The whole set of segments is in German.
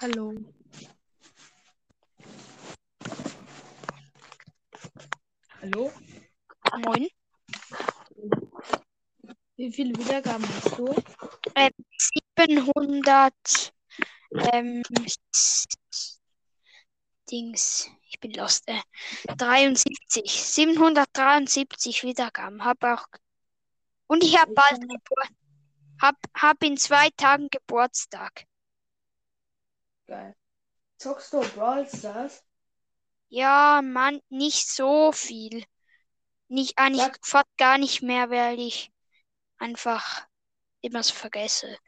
Hallo. Hallo? Moin. Wie viele Wiedergaben hast du? 700 ähm, Dings. Ich bin lost. Äh, 73. 773 Wiedergaben. Hab auch. Und ich habe bald. Hab, hab in zwei Tagen Geburtstag. Geil. Zockst du Brawl Stars? Ja, Mann, nicht so viel. Nicht, eigentlich Sag- fast gar nicht mehr, weil ich einfach immer so vergesse.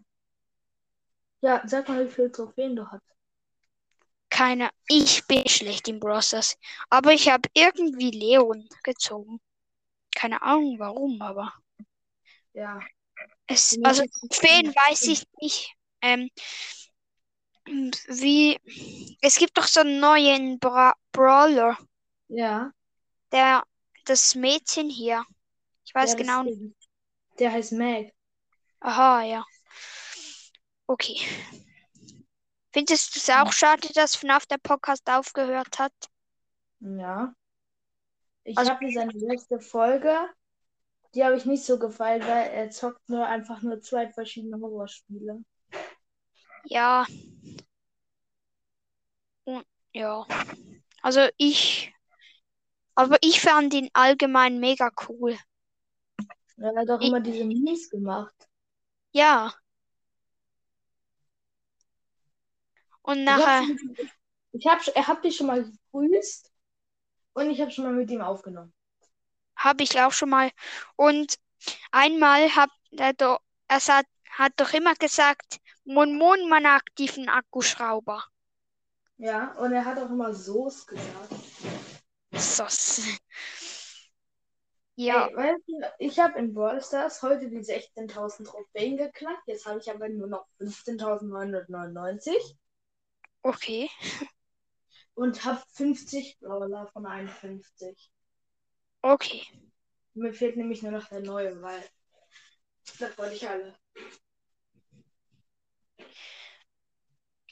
Ja, sag mal, wie viele Trophäen du hast. Keine, ich bin schlecht im Browsers. Aber ich habe irgendwie Leon gezogen. Keine Ahnung warum, aber Ja. es, also wen weiß ich nicht. Ähm, wie, es gibt doch so einen neuen Bra Brawler, Ja. der, das Mädchen hier. Ich weiß das- genau. Der heißt Meg. Aha, ja. Okay. Findest du es auch schade, dass FNAF der Podcast aufgehört hat? Ja. Ich Also- habe seine letzte Folge. Die habe ich nicht so gefallen, weil er zockt nur einfach nur zwei verschiedene Horrorspiele. Ja. Ja. Also ich. Aber ich fand ihn allgemein mega cool. Er hat auch Ich- immer diese Minis gemacht. Ja. Und hab nachher. Ich hab, er hat dich schon mal gegrüßt und ich habe schon mal mit ihm aufgenommen. Habe ich auch schon mal. Und einmal hat er doch, er hat, hat doch immer gesagt, Mon Mon, mein aktiven Akkuschrauber. Ja, und er hat auch immer Soße gesagt. Sos. Ja, Ey, weißt du, ich habe in Brawl Stars heute die 16.000 Trophäen geknackt. Jetzt habe ich aber nur noch 15.999 okay. und habe 50 Brawler von 51. Okay. Mir fehlt nämlich nur noch der neue, weil das wollte ich alle.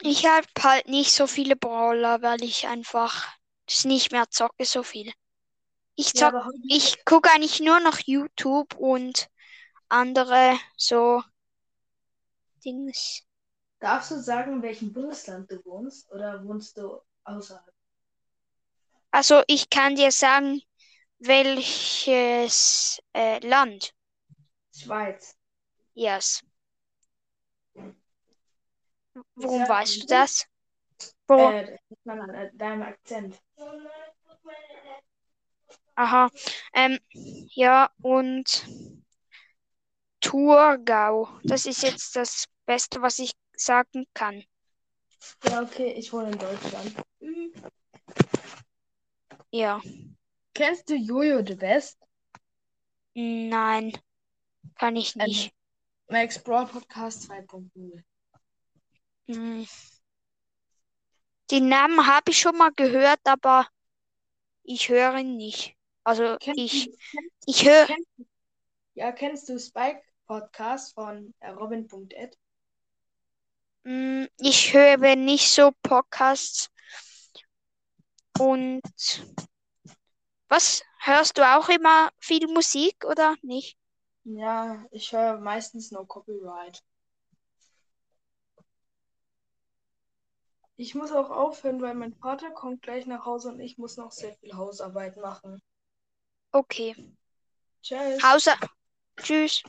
Ich habe halt nicht so viele Brawler, weil ich einfach das nicht mehr zocke so viel. Ich Ja, zock, aber heute, ich gucke eigentlich nur noch YouTube und andere so Dings. darfst du sagen, in welchem Bundesland du wohnst oder wohnst du außerhalb? Also ich kann dir sagen, welches äh, Land. Schweiz. Yes. Warum Ja, weißt du das? Warum? Äh, man an äh, deinem Akzent. Aha. Ähm, ja, und Thurgau. Das ist jetzt das Beste, was ich sagen kann. Ja, okay, ich wohne in Deutschland. Ja. Kennst du Jojo the Best? Nein, kann ich Ähm, nicht. Max Brawl Podcast 2.0. Hm. Den Namen habe ich schon mal gehört, aber ich höre ihn nicht. Also Kennst ich, du, ich höre, ja, kennst du Spike Podcast von äh, Robin.ed? hm, ich höre nicht so Podcasts. Und was? Hörst du auch immer viel Musik oder nicht? Ja, ich höre meistens nur Copyright. Ich muss auch aufhören, weil mein Vater kommt gleich nach Hause und ich muss noch sehr viel Hausarbeit machen. Okay. Tschüss. Hauser. Tschüss.